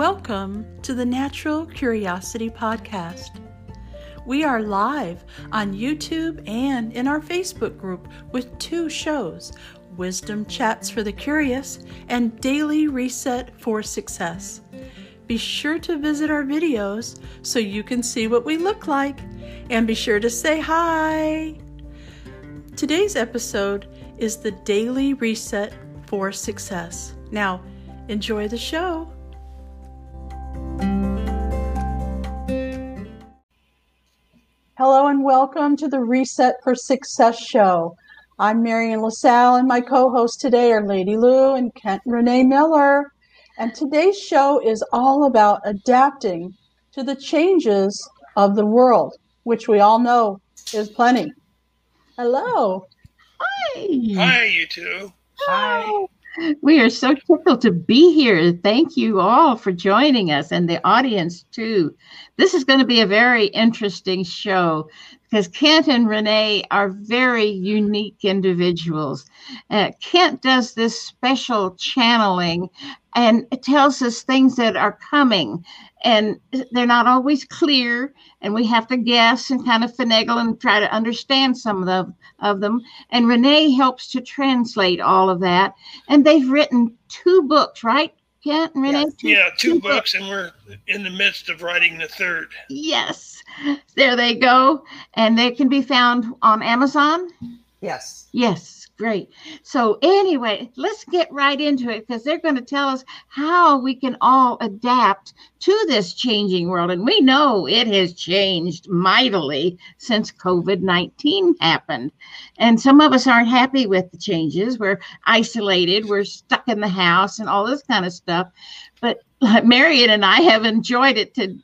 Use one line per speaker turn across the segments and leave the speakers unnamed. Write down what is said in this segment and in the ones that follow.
Welcome to the Natural Curiosity Podcast. We are live on YouTube and in our Facebook group with two shows Wisdom Chats for the Curious and Daily Reset for Success. Be sure to visit our videos so you can see what we look like and be sure to say hi. Today's episode is the Daily Reset for Success. Now, enjoy the show. Hello and welcome to the Reset for Success show. I'm Marion LaSalle, and my co hosts today are Lady Lou and Kent Renee Miller. And today's show is all about adapting to the changes of the world, which we all know is plenty. Hello.
Hi.
Hi, you two.
Hi. We are so tickled to be here. Thank you all for joining us and the audience too. This is going to be a very interesting show because Kent and Renee are very unique individuals. Uh, Kent does this special channeling and it tells us things that are coming. And they're not always clear and we have to guess and kind of finagle and try to understand some of, the, of them. And renee helps to translate all of that. And they've written two books right Kent and Renee?
Yes. Two, yeah, two, two books, books, and we're in the midst of writing the third.
Yes, there they go. And they can be found on Amazon?
Yes.
Yes. Great. So, anyway, let's get right into it because they're going to tell us how we can all adapt to this changing world. And we know it has changed mightily since COVID 19 happened. And some of us aren't happy with the changes. We're isolated, we're stuck in the house, and all this kind of stuff. But Marion and I have enjoyed it to,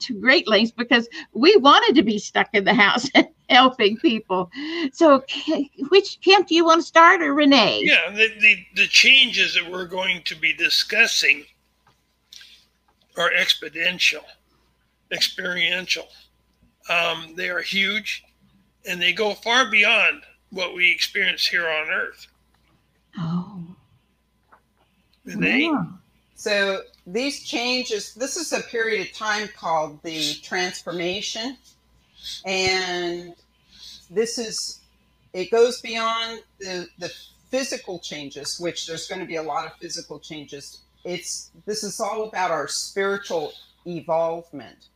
to great lengths because we wanted to be stuck in the house helping people. So, which Kent do you want to start, or Renee?
Yeah, the, the, the changes that we're going to be discussing are exponential, experiential. Um, they are huge, and they go far beyond what we experience here on Earth.
Oh.
Renee? Yeah.
So these changes, this is a period of time called the transformation. And this is, it goes beyond the, the physical changes, which there's going to be a lot of physical changes. It's, this is all about our spiritual evolvement.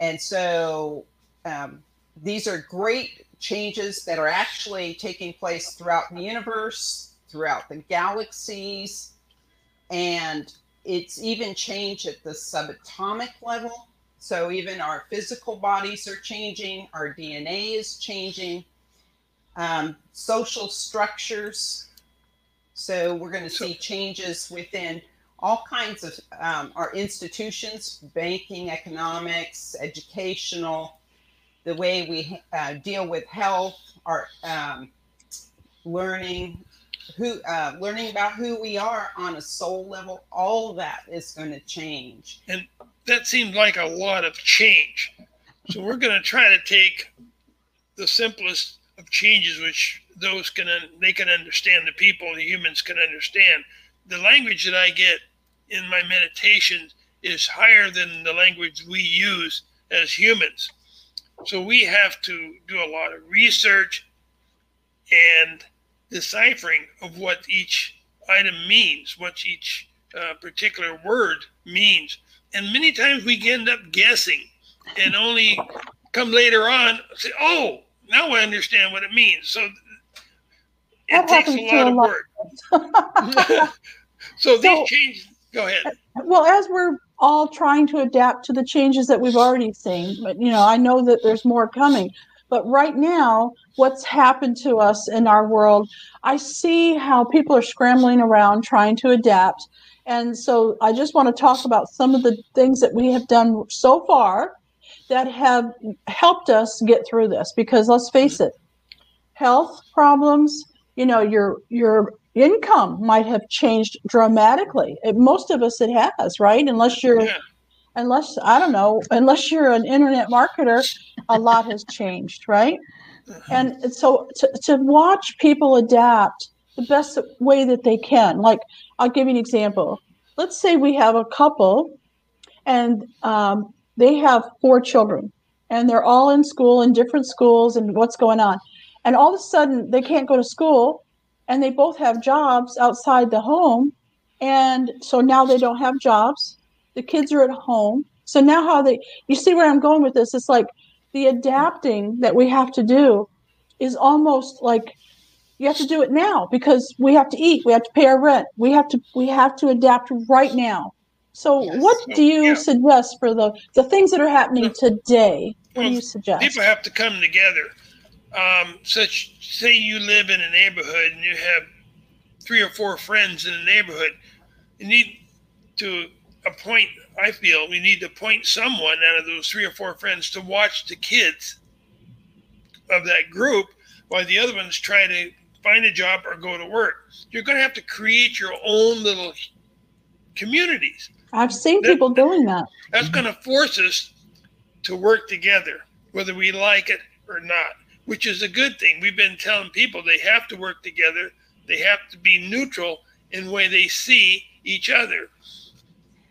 And so um, these are great changes that are actually taking place throughout the universe, throughout the galaxies, and it's even changed at the subatomic level. So even our physical bodies are changing, our DNA is changing, um, social structures. So we're going to see changes within all kinds of um, our institutions, banking, economics, educational, the way we uh, deal with health, our um, learning, who uh, learning about who we are on a soul level all that is going to change
and that seemed like a lot of change. So we're going to try to take the simplest of changes which those can they can understand the people the humans can understand. The language that i get in my meditations is higher than the language we use as humans. So we have to do a lot of research and deciphering of what each item means, what each uh, particular word means. And many times we end up guessing and only come later on say, oh, now I understand what it means. So it
that
takes a lot of work. so these so, changes, go ahead.
Well, as we're all trying to adapt to the changes that we've already seen, but you know, I know that there's more coming. But right now, what's happened to us in our world, I see how people are scrambling around trying to adapt. And so I just want to talk about some of the things that we have done so far that have helped us get through this because let's face it, health problems, you know, your your income might have changed dramatically. It, most of us it has, right? Unless you're yeah unless I don't know, unless you're an internet marketer, a lot has changed, right? Mm-hmm. And so to, to watch people adapt the best way that they can. Like I'll give you an example. Let's say we have a couple and um, they have four children, and they're all in school in different schools, and what's going on, and all of a sudden they can't go to school, and they both have jobs outside the home, and so now they don't have jobs. The kids are at home, so now how they? You see where I'm going with this? It's like the adapting that we have to do is almost like you have to do it now because we have to eat we have to pay our rent we have to we have to adapt right now so
Yes.
what do you
Yeah.
suggest for the the things that are happening
Well,
today what
well,
do you suggest
People have to come together. Um, such say you live in a neighborhood and you have three or four friends in a neighborhood. You need to appoint. I feel we need to appoint someone out of those three or four friends to watch the kids of that group while the other ones try to find a job or go to work. You're going to have to create your own little communities.
i've seen
that-
people doing that
That's going to force us to work together, whether we like it or not, which is a good thing. We've been telling people they have to work together, they have to be neutral in the way they see each other.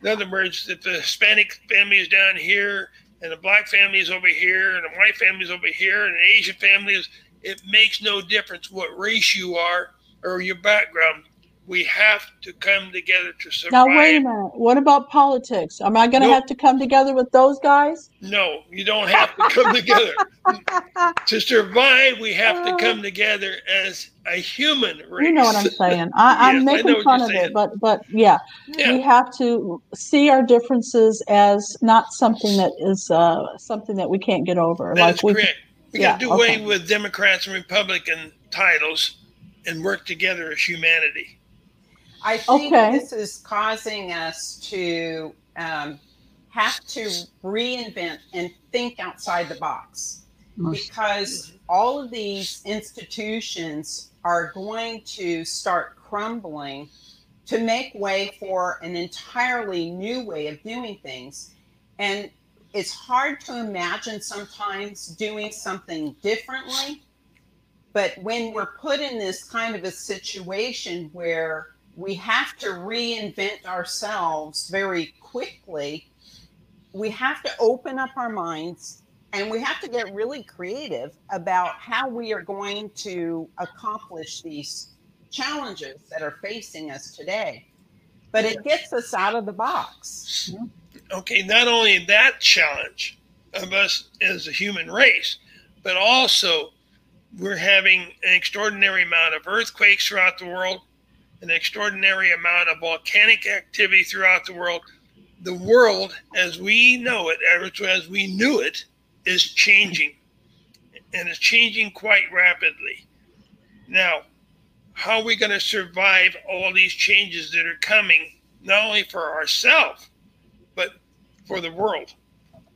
In other words, if the Hispanic family is down here and the black family is over here and the white family is over here and the Asian family is, it makes no difference what race you are or your background. We have to come together to survive.
now wait a minute what about politics am i going to
Nope.
have to come together with those guys
No, you don't have to come together. to survive, we have to come together as a human race.
Uh. you know what i'm saying I, i'm
Yes, I know
making fun of
saying.
it but but yeah
Yeah,
we have to see our differences as not something that is uh, something that we can't get over.
that is
we,
correct. We
yeah,
got to do away with Democrats and Republican titles and work together as humanity.
I think
Okay.
this is causing us to um, have to reinvent and think outside the box because all of these institutions are going to start crumbling to make way for an entirely new way of doing things. And it's hard to imagine sometimes doing something differently. But when we're put in this kind of a situation where we have to reinvent ourselves very quickly, we have to open up our minds and we have to get really creative about how we are going to accomplish these challenges that are facing us today. But it gets us out of the box.
Okay, not only that challenge of us as a human race, but also we're having an extraordinary amount of earthquakes throughout the world, an extraordinary amount of volcanic activity throughout the world. The world, as we know it, as we knew it, is changing, and it's changing quite rapidly. Now, how are we going to survive all these changes that are coming, not only for ourselves, but for the world?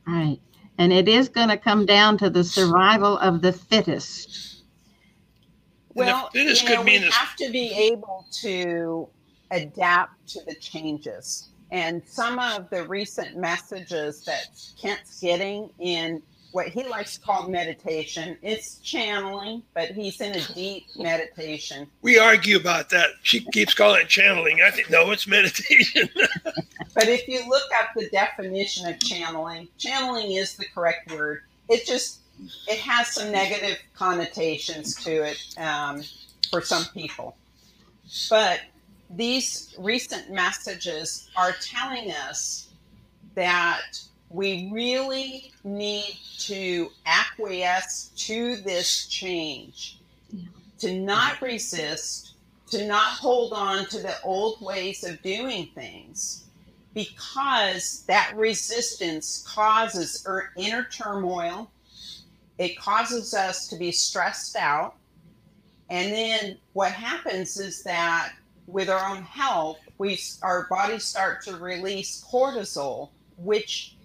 Right. And it is going to come down to the survival of the fittest.
And the
Well,
fittest
you know,
could
we
mean this-
have to be able to adapt to the changes. And some of the recent messages that Kent's getting in what he likes to call meditation, it's channeling, but he's in a deep meditation.
We argue about that. She keeps calling it channeling. I think no, it's meditation.
But if you look up the definition of channeling, channeling is the correct word. It just it has some negative connotations to it um, for some people. But these recent messages are telling us that we really need to acquiesce to this change, to not resist, to not hold on to the old ways of doing things because that resistance causes er- inner turmoil. It causes us to be stressed out. And then what happens is that with our own health, we our bodies start to release cortisol, which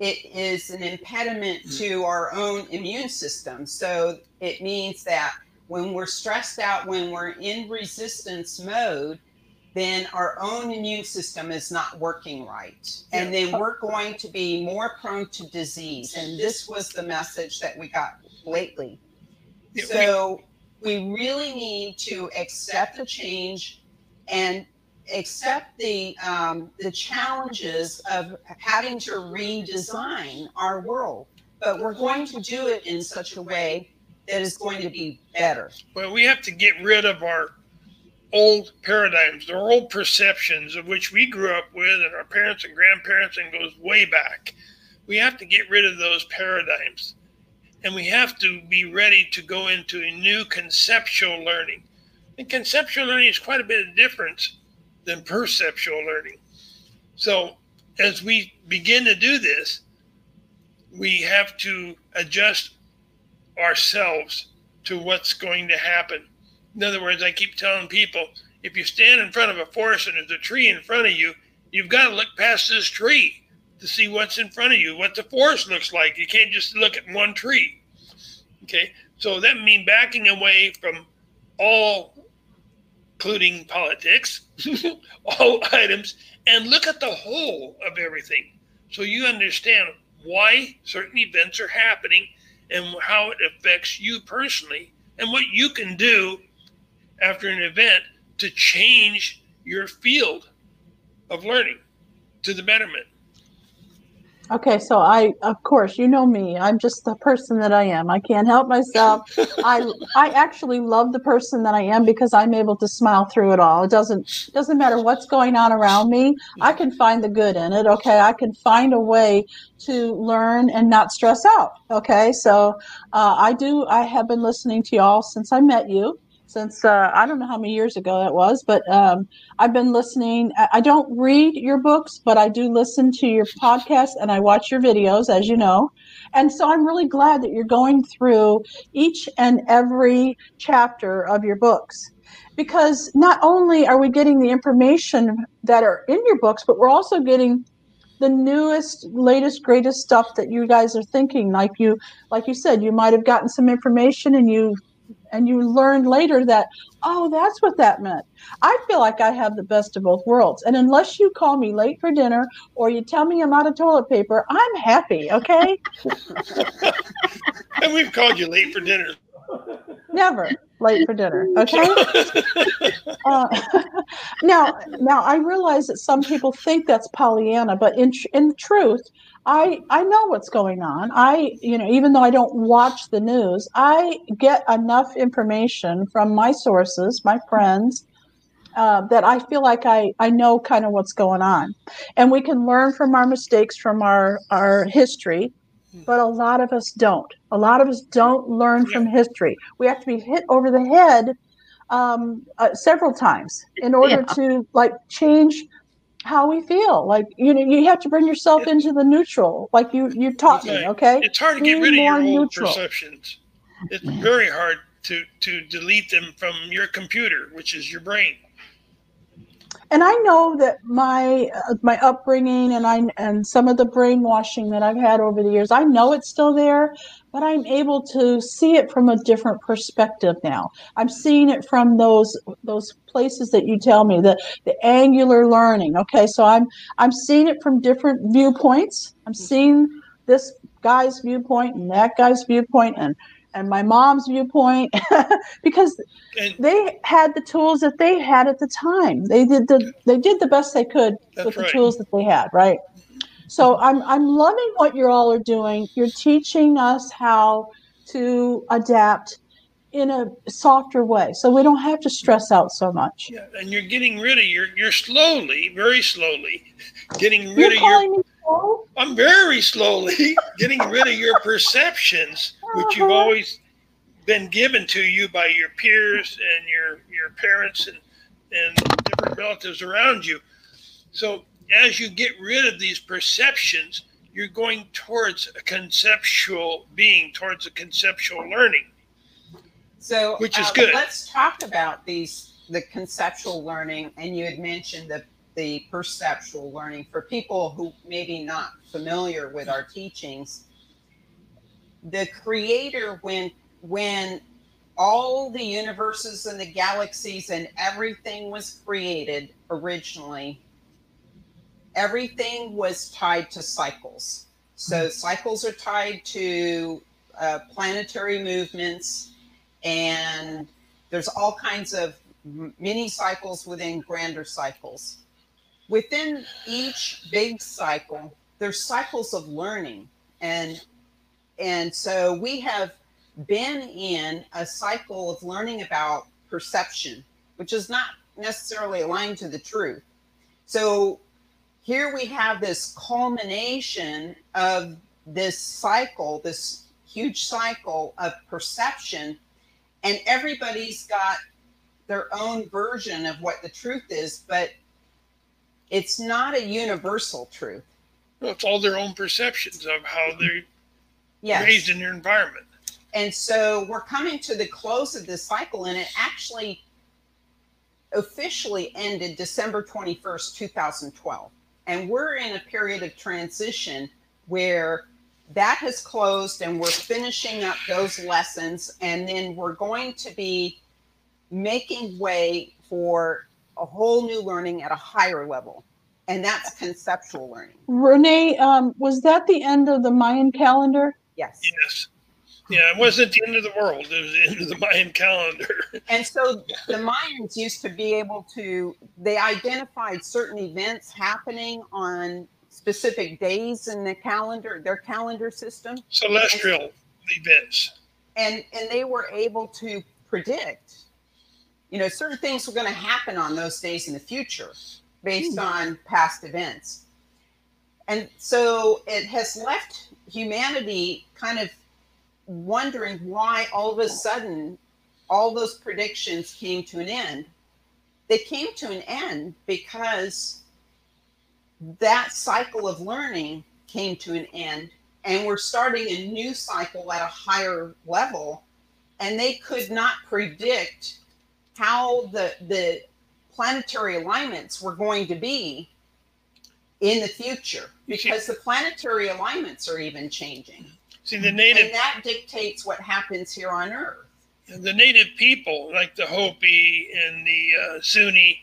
it is an impediment mm. to our own immune system. So it means that when we're stressed out, when we're in resistance mode, then our own immune system is not working right. And then we're going to be more prone to disease. And this was the message that we got lately. So we really need to accept the change and accept the um, the challenges of having to redesign our world, but we're going to do it in such a way that is going to be better.
Well, we have to get rid of our old paradigms, our old perceptions of which we grew up with, and our parents and grandparents, and goes way back. We have to get rid of those paradigms, and we have to be ready to go into a new conceptual learning. And conceptual learning is quite a bit of difference than perceptual learning. So, as we begin to do this, we have to adjust ourselves to what's going to happen. In other words, I keep telling people if you stand in front of a forest and there's a tree in front of you, you've got to look past this tree to see what's in front of you, what the forest looks like. You can't just look at one tree. Okay, so that means backing away from all, including politics, all items, and look at the whole of everything so you understand why certain events are happening and how it affects you personally and what you can do after an event to change your field of learning to the betterment.
Okay, so I, of course, you know me. I'm just the person that I am. I can't help myself. I, I actually love the person that I am because I'm able to smile through it all. It doesn't, doesn't matter what's going on around me. I can find the good in it. Okay, I can find a way to learn and not stress out. Okay, so uh, I do. I have been listening to y'all since I met you since uh, I don't know how many years ago that was, but um, I've been listening. I don't read your books, but I do listen to your podcast and I watch your videos, as you know. And so I'm really glad that you're going through each and every chapter of your books because not only are we getting the information that are in your books, but we're also getting the newest latest greatest stuff that you guys are thinking like you like you said you might have gotten some information and you and you learned later that oh that's what that meant. I feel like i have the best of both worlds. And unless you call me late for dinner or you tell me i'm out of toilet paper i'm happy okay?
And we've called you late for dinner.
Never late for dinner okay? Uh, now now i realize that some people think that's pollyanna but in in truth I I know what's going on. I you know even though I don't watch the news, I get enough information from my sources, my friends, uh, that I feel like I I know kind of what's going on, and we can learn from our mistakes from our our history. But a lot of us don't. A lot of us don't learn from history. We have to be hit over the head um, uh, several times in order yeah. to like change how we feel. Like you know, you have to bring yourself into the neutral. Like you you taught me. Okay,
it's hard to get rid of your old neutral. perceptions. It's very hard to to delete them from your computer, which is your brain.
And I know that my uh, my upbringing and I and some of the brainwashing that I've had over the years, I know it's still there, but I'm able to see it from a different perspective now. I'm seeing it from those those places that you tell me the the angular learning. Okay, so I'm I'm seeing it from different viewpoints. I'm seeing this guy's viewpoint and that guy's viewpoint and and my mom's viewpoint because and they had the tools that they had at the time. They did the they did the best they could with the right. tools that they had, right? So I'm I'm loving what you all are doing. You're teaching us how to adapt in a softer way, so we don't have to stress out so much.
Yeah, and you're getting rid of your you're slowly, very slowly, getting rid you're of your. I'm very slowly getting rid of your perceptions, which you've uh-huh. always been given to you by your peers and your your parents and and different relatives around you. So as you get rid of these perceptions, you're going towards a conceptual being, towards a conceptual learning.
So,
which is uh, good.
Let's talk about these the conceptual learning, and you had mentioned the the perceptual learning for people who maybe not familiar with our teachings. The creator, when when all the universes and the galaxies and everything was created originally, everything was tied to cycles. So hmm. cycles are tied to uh, planetary movements, and there's all kinds of mini cycles within grander cycles. Within each big cycle, there's cycles of learning. And and so we have been in a cycle of learning about perception, which is not necessarily aligned to the truth. So here we have this culmination of this cycle, this huge cycle of perception, and everybody's got their own version of what the truth is, but it's not a universal truth.
Well, it's all their own perceptions of how they're
Yes.
raised in their environment.
And so we're coming to the close of this cycle, and it actually officially ended December 21st, 2012. And we're in a period of transition where that has closed and we're finishing up those lessons. And then we're going to be making way for a whole new learning at a higher level. And that's conceptual learning.
Renee, um, was that the end of the Mayan calendar?
Yes.
Yes. Yeah, it wasn't the end of the world. It was the end of the Mayan calendar.
And so the Mayans used to be able to, they identified certain events happening on specific days in the calendar, their calendar system.
Celestial events.
And, and they were able to predict, you know, certain things were going to happen on those days in the future based hmm. on past events. And so it has left humanity kind of wondering why all of a sudden all those predictions came to an end. They came to an end because that cycle of learning came to an end and we're starting a new cycle at a higher level and they could not predict how the the planetary alignments were going to be in the future because the planetary alignments are even changing
See, the native
and that dictates what happens here on earth
the native people, like the Hopi and the uh, Zuni,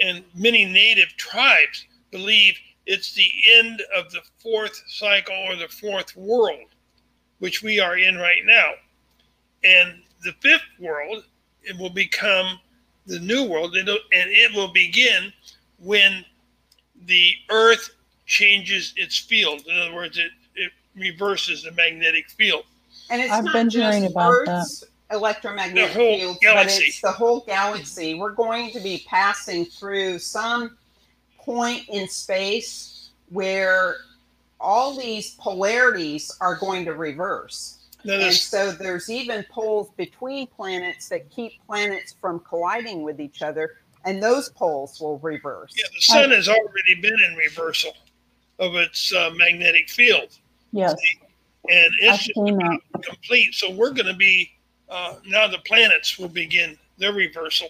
and many native tribes, believe it's the end of the fourth cycle or the fourth world, which we are in right now. And the fifth world, it will become the new world, and it'll- and it will begin when the Earth changes its field. In other words, it, it reverses the magnetic field.
and it's
I've
not
been
just
hearing about
earth's electromagnetic
The whole
fields
galaxy.
but it's the whole galaxy we're going to be passing through some point in space where all these polarities are going to reverse
Now,
And
this,
so there's even poles between planets that keep planets from colliding with each other, and those poles will reverse.
yeah, the sun has already been in reversal of its uh, magnetic field.
Yes,
and it's just complete. So we're going to be uh, now the planets will begin their reversal.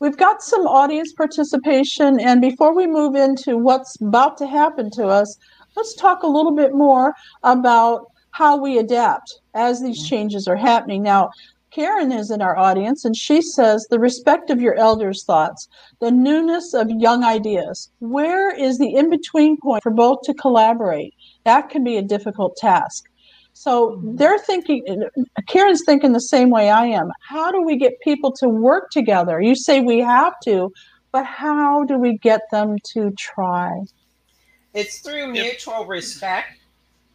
We've got some audience participation, and before we move into what's about to happen to us, let's talk a little bit more about how we adapt as these mm-hmm. changes are happening. Now, Karen is in our audience, and she says the respect of your elders' thoughts, the newness of young ideas. Where is the in between point for both to collaborate? That can be a difficult task. So mm-hmm. they're thinking, Karen's thinking the same way I am. How do we get people to work together? You say we have to, but how do we get them to try?
It's through mutual respect.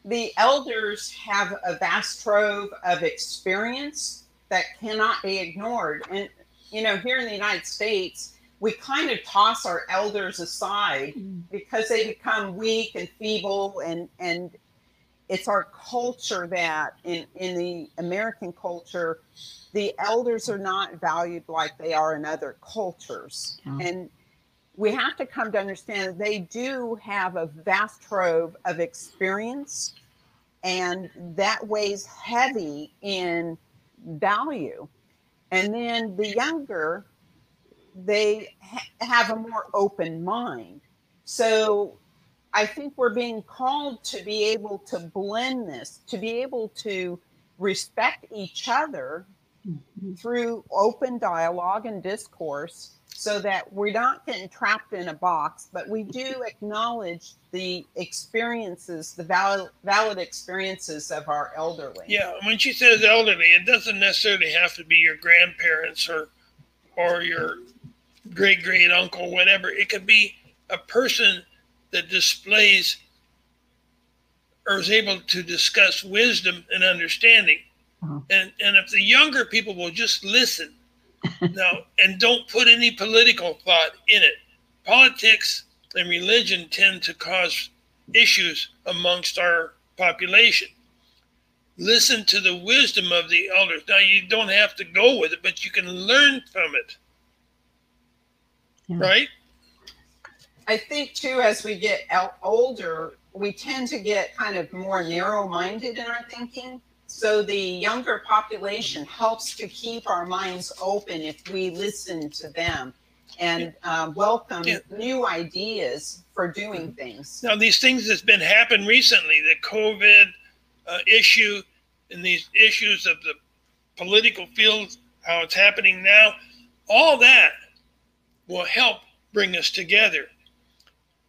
The elders have a vast trove of experience that cannot be ignored. And, you know, here in the United States, we kind of toss our elders aside mm. because they become weak and feeble and and it's our culture that in in the american culture the elders are not valued like they are in other cultures
Yeah.
and we have to come to understand that they do have a vast trove of experience and that weighs heavy in value and then the younger they ha- have a more open mind. So I think we're being called to be able to blend this, to be able to respect each other through open dialogue and discourse so that we're not getting trapped in a box, but we do acknowledge the experiences, the valid, valid experiences of our elderly.
Yeah, when she says elderly, it doesn't necessarily have to be your grandparents or or your great great uncle, whatever. It could be a person that displays or is able to discuss wisdom and understanding.
Uh-huh.
And and if the younger people will just listen now and don't put any political thought in it, politics and religion tend to cause issues amongst our population. Listen to the wisdom of the elders. Now you don't have to go with it, but you can learn from it.
Yeah.
Right?
I think too, as we get el- older, we tend to get kind of more narrow-minded in our thinking. So the younger population helps to keep our minds open if we listen to them and uh, welcome
Yeah.
new ideas for doing things.
Now, these things that's been happened recently, the COVID uh, issue and these issues of the political field, how it's happening now, all that will help bring us together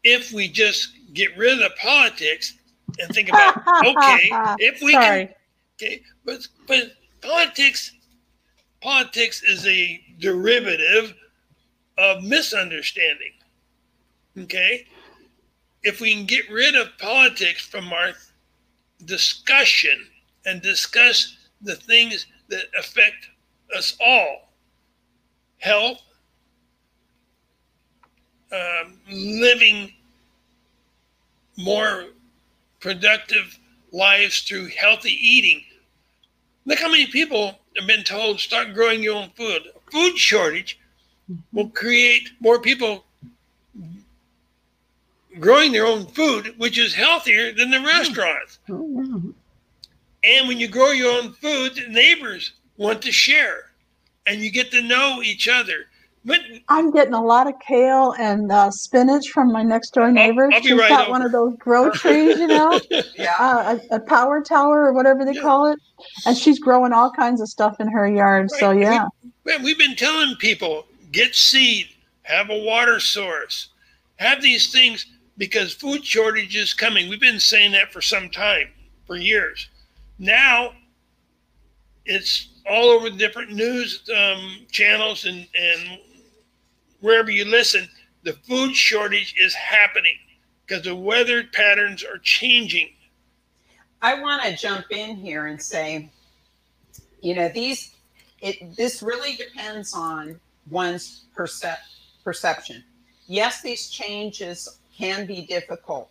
if we just get rid of the politics and think about, okay, if we
Sorry.
can, okay, but, but politics, politics is a derivative of misunderstanding. Okay? If we can get rid of politics from our discussion and discuss the things that affect us all health, um, living more productive lives through healthy eating. Look how many people have been told start growing your own food. Food shortage will create more people growing their own food, which is healthier than the restaurants. And when you grow your own food, neighbors want to share and you get to know each other. But
I'm getting a lot of kale and uh, spinach from my next door neighbor.
I'll be
She's
right
got
over.
one of those grow trees, you know,
Yeah.
uh, a, a power tower or whatever they
Yeah.
call it, and she's growing all kinds of stuff in her yard. So
Right.
yeah,
Man, we've been telling people get seed, have a water source, have these things because food shortage is coming. We've been saying that for some time, for years. Now it's all over the different news um, channels and, and wherever you listen. The food shortage is happening because the weather patterns are changing.
I want to jump in here and say, you know, these it this really depends on one's percep- perception. Yes, these changes can be difficult.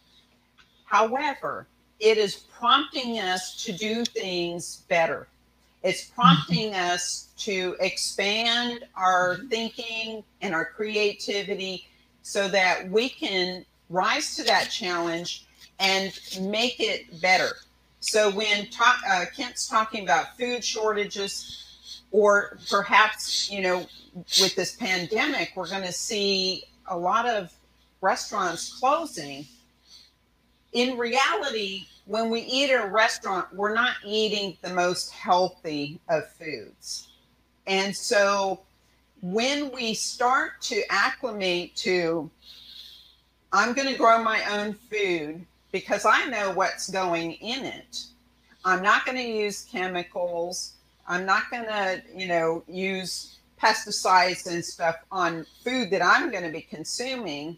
However, it is prompting us to do things better. It's prompting us to expand our thinking and our creativity so that we can rise to that challenge and make it better. So when uh, Kent's talking about food shortages, or perhaps you know, with this pandemic, we're going to see a lot of restaurants closing. In reality, when we eat at a restaurant, we're not eating the most healthy of foods, and so when we start to acclimate to, I'm going to grow my own food because I know what's going in it. I'm not going to use chemicals. I'm not going to, you know, use pesticides and stuff on food that I'm going to be consuming.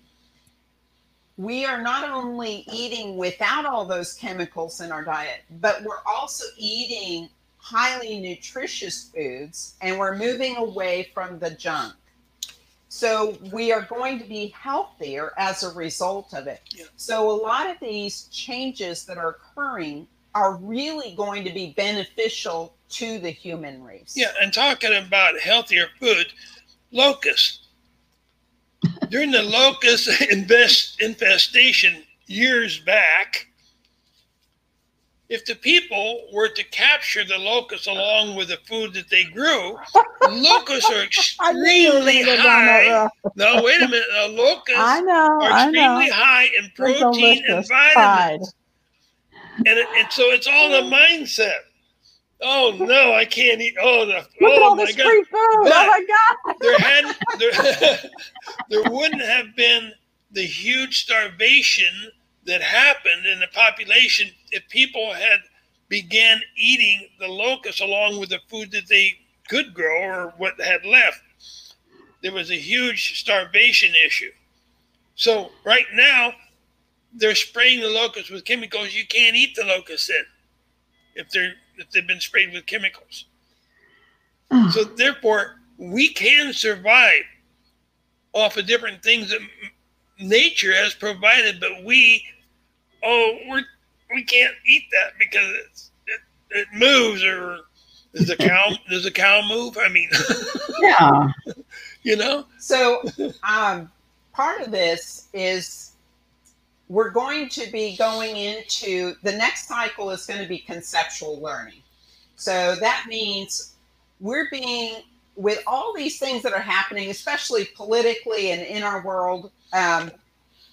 We are not only eating without all those chemicals in our diet, but we're also eating highly nutritious foods and we're moving away from the junk. So we are going to be healthier as a result of it.
Yeah.
So a lot of these changes that are occurring are really going to be beneficial to the human race.
Yeah, and talking about healthier food, locusts. During the locust invest, infestation years back, if the people were to capture the locusts along with the food that they grew, locusts are
I knew you were
extremely
gonna go down that
high. No, wait a minute. Uh, locusts
I know,
are
I know.
extremely high in protein and vitamins. And, it, and so it's all a mindset. Oh no, I can't eat. Oh, the,
Look at
oh
all
my
this
God.
free food! Oh my god!
there had there, there wouldn't have been the huge starvation that happened in the population if people had began eating the locusts along with the food that they could grow or what had left. there was a huge starvation issue. So right now, they're spraying the locusts with chemicals you can't eat the locusts in if they're if they've been sprayed with chemicals. so therefore, we can survive off of different things that nature has provided, but we oh we're we can't eat that because it's, it, it moves or does a cow does a cow move? I mean,
yeah,
you know.
So, um, part of this is we're going to be going into the next cycle is going to be conceptual learning. So that means we're being with all these things that are happening, especially politically and in our world, um,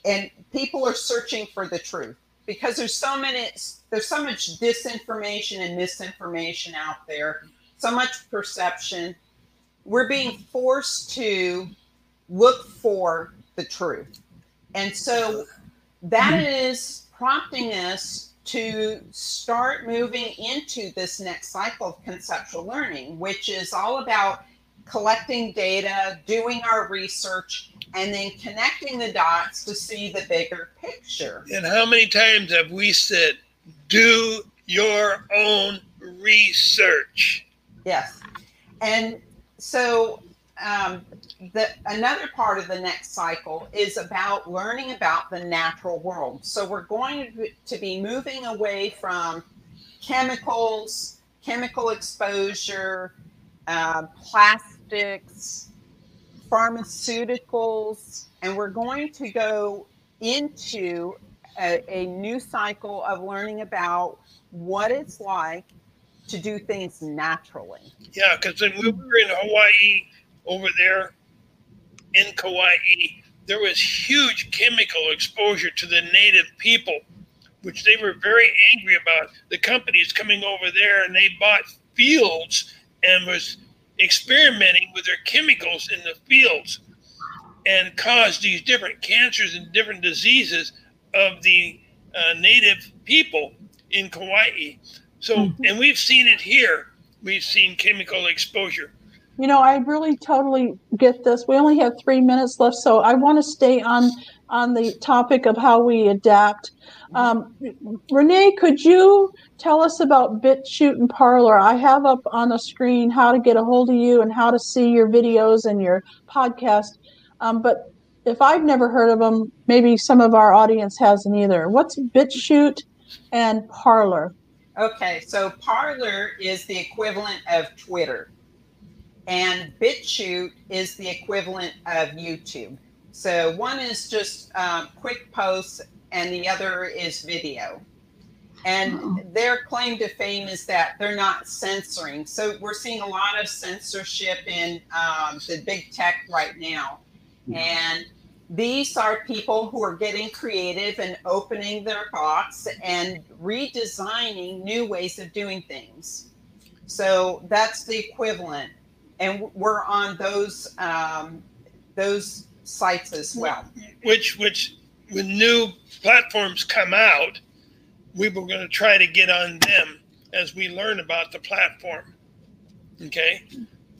and people are searching for the truth because there's so many there's so much disinformation and misinformation out there so much perception we're being forced to look for the truth and so that mm-hmm. is prompting us to start moving into this next cycle of conceptual learning which is all about collecting data doing our research and then connecting the dots to see the bigger picture.
And how many times have we said, do your own research?
Yes. And so um, the, another part of the next cycle is about learning about the natural world. So we're going to be moving away from chemicals, chemical exposure, uh, plastics, pharmaceuticals, and we're going to go into a, a, new cycle of learning about what it's like to do things naturally.
Yeah, because when we were in Hawaii over there in Kauai, there was huge chemical exposure to the native people, which they were very angry about. The companies coming over there and they bought fields and was experimenting with their chemicals in the fields and caused these different cancers and different diseases of the uh, native people in Kauai. So, mm-hmm. and we've seen it here. We've seen chemical exposure.
You know, I really totally get this. We only have three minutes left, so I want to stay on on the topic of how we adapt. Um, Renee, could you tell us about BitChute and Parler? I have up on the screen how to get a hold of you and how to see your videos and your podcast. Um, but if I've never heard of them, maybe some of our audience hasn't either. What's BitChute and Parler?
Okay, so Parler is the equivalent of Twitter, and BitChute is the equivalent of YouTube. So one is just um, quick posts, and the other is video. And oh. their claim to fame is that they're not censoring. So we're seeing a lot of censorship in um, the big tech right now. And these are people who are getting creative and opening their box and redesigning new ways of doing things. So that's the equivalent, and we're on those um, those sites as well.
Which which when new platforms come out, we were going to try to get on them as we learn about the platform. Okay,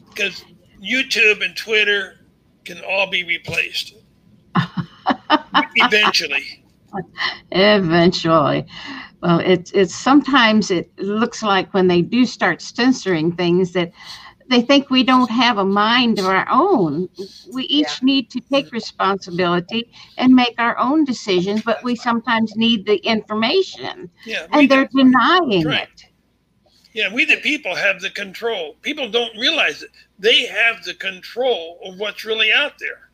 because YouTube and Twitter can all be replaced eventually.
Eventually. Well, it's it's sometimes it looks like when they do start censoring things that they think we don't have a mind of our own. We each yeah. need to take responsibility and make our own decisions, but we sometimes need the information. Yeah, and they're denying right. it.
Yeah, we the people have the control. People don't realize it. They have the control of what's really out there.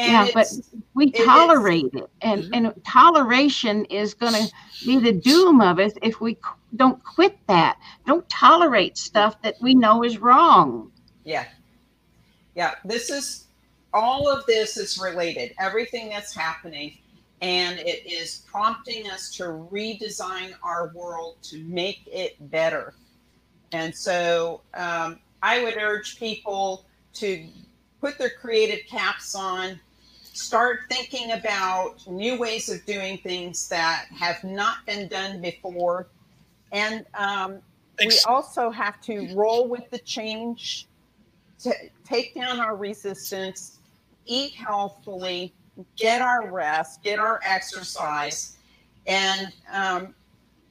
And yeah, but we tolerate it, and mm-hmm. and toleration is going to be the doom of us if we don't quit that. Don't tolerate stuff that we know is wrong.
Yeah, yeah. This is all of this is related. Everything that's happening and it is prompting us to redesign our world to make it better. And so um, I would urge people to put their creative caps on, start thinking about new ways of doing things that have not been done before. And um, we also have to roll with the change to take down our resistance, eat healthfully, get our rest, get our exercise, and um,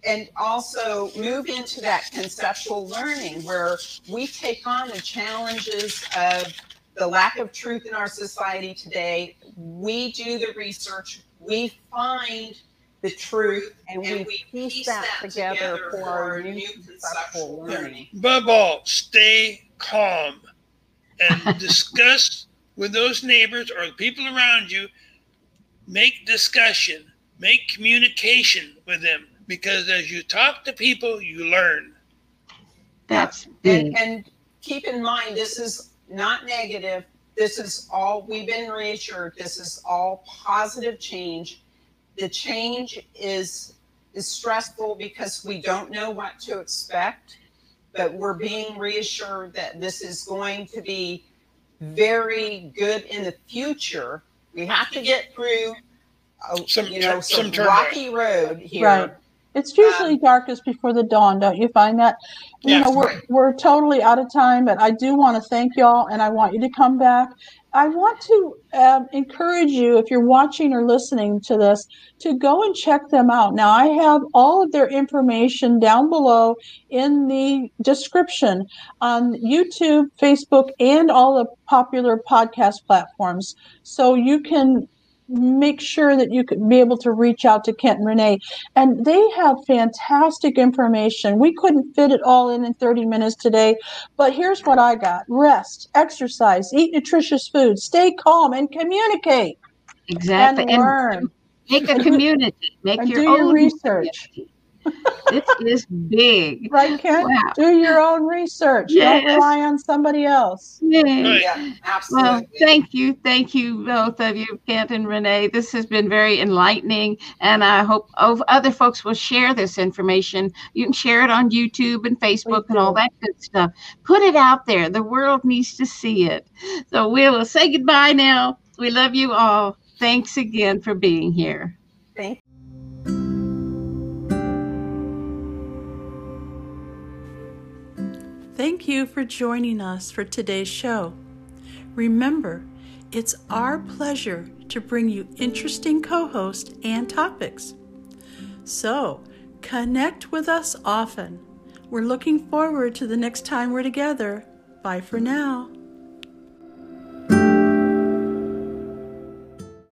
and also move into that conceptual learning where we take on the challenges of the lack of truth in our society today. We do the research, we find the truth, and, and we, piece, piece that, that together, together for our new conceptual learning.
Above all, stay calm and discuss with those neighbors or the people around you. Make discussion, make communication with them because as you talk to people, you learn.
That's
and, and keep in mind, this is not negative. This is all we've been reassured. This is all positive change. The change is is stressful because we don't know what to expect, but we're being reassured that this is going to be very good in the future. We have to get through, a, some, you know, some, some rocky road here.
Right. It's usually um, darkest before the dawn, don't you find that? You
yes,
know, we're we're totally out of time, but I do want to thank y'all, and I want you to come back. I want to um, encourage you, if you're watching or listening to this, to go and check them out. Now, I have all of their information down below in the description on YouTube, Facebook, and all the popular podcast platforms. So you can make sure that you could be able to reach out to Kent and Renee. And they have fantastic information. We couldn't fit it all in in 30 minutes today, but here's what I got rest, exercise, eat nutritious food, stay calm, and communicate.
Exactly.
And, and learn.
Make a community. Make your
do
own
your research.
Community this is big.
Right, Ken?
Wow.
Do your own research.
Yes.
Don't rely on somebody else.
Yay.
Right.
Yeah, absolutely.
Well, thank you. Thank you, both of you, Kent and Renee. This has been very enlightening, and I hope other folks will share this information. You can share it on YouTube and Facebook and all that good stuff. Put it out there. The world needs to see it. So we'll say goodbye now. We love you all. Thanks again for being here.
Thank
Thank you for joining us for today's show. Remember, it's our pleasure to bring you interesting co hosts and topics. So, connect with us often. We're looking forward to the next time we're together. Bye for now.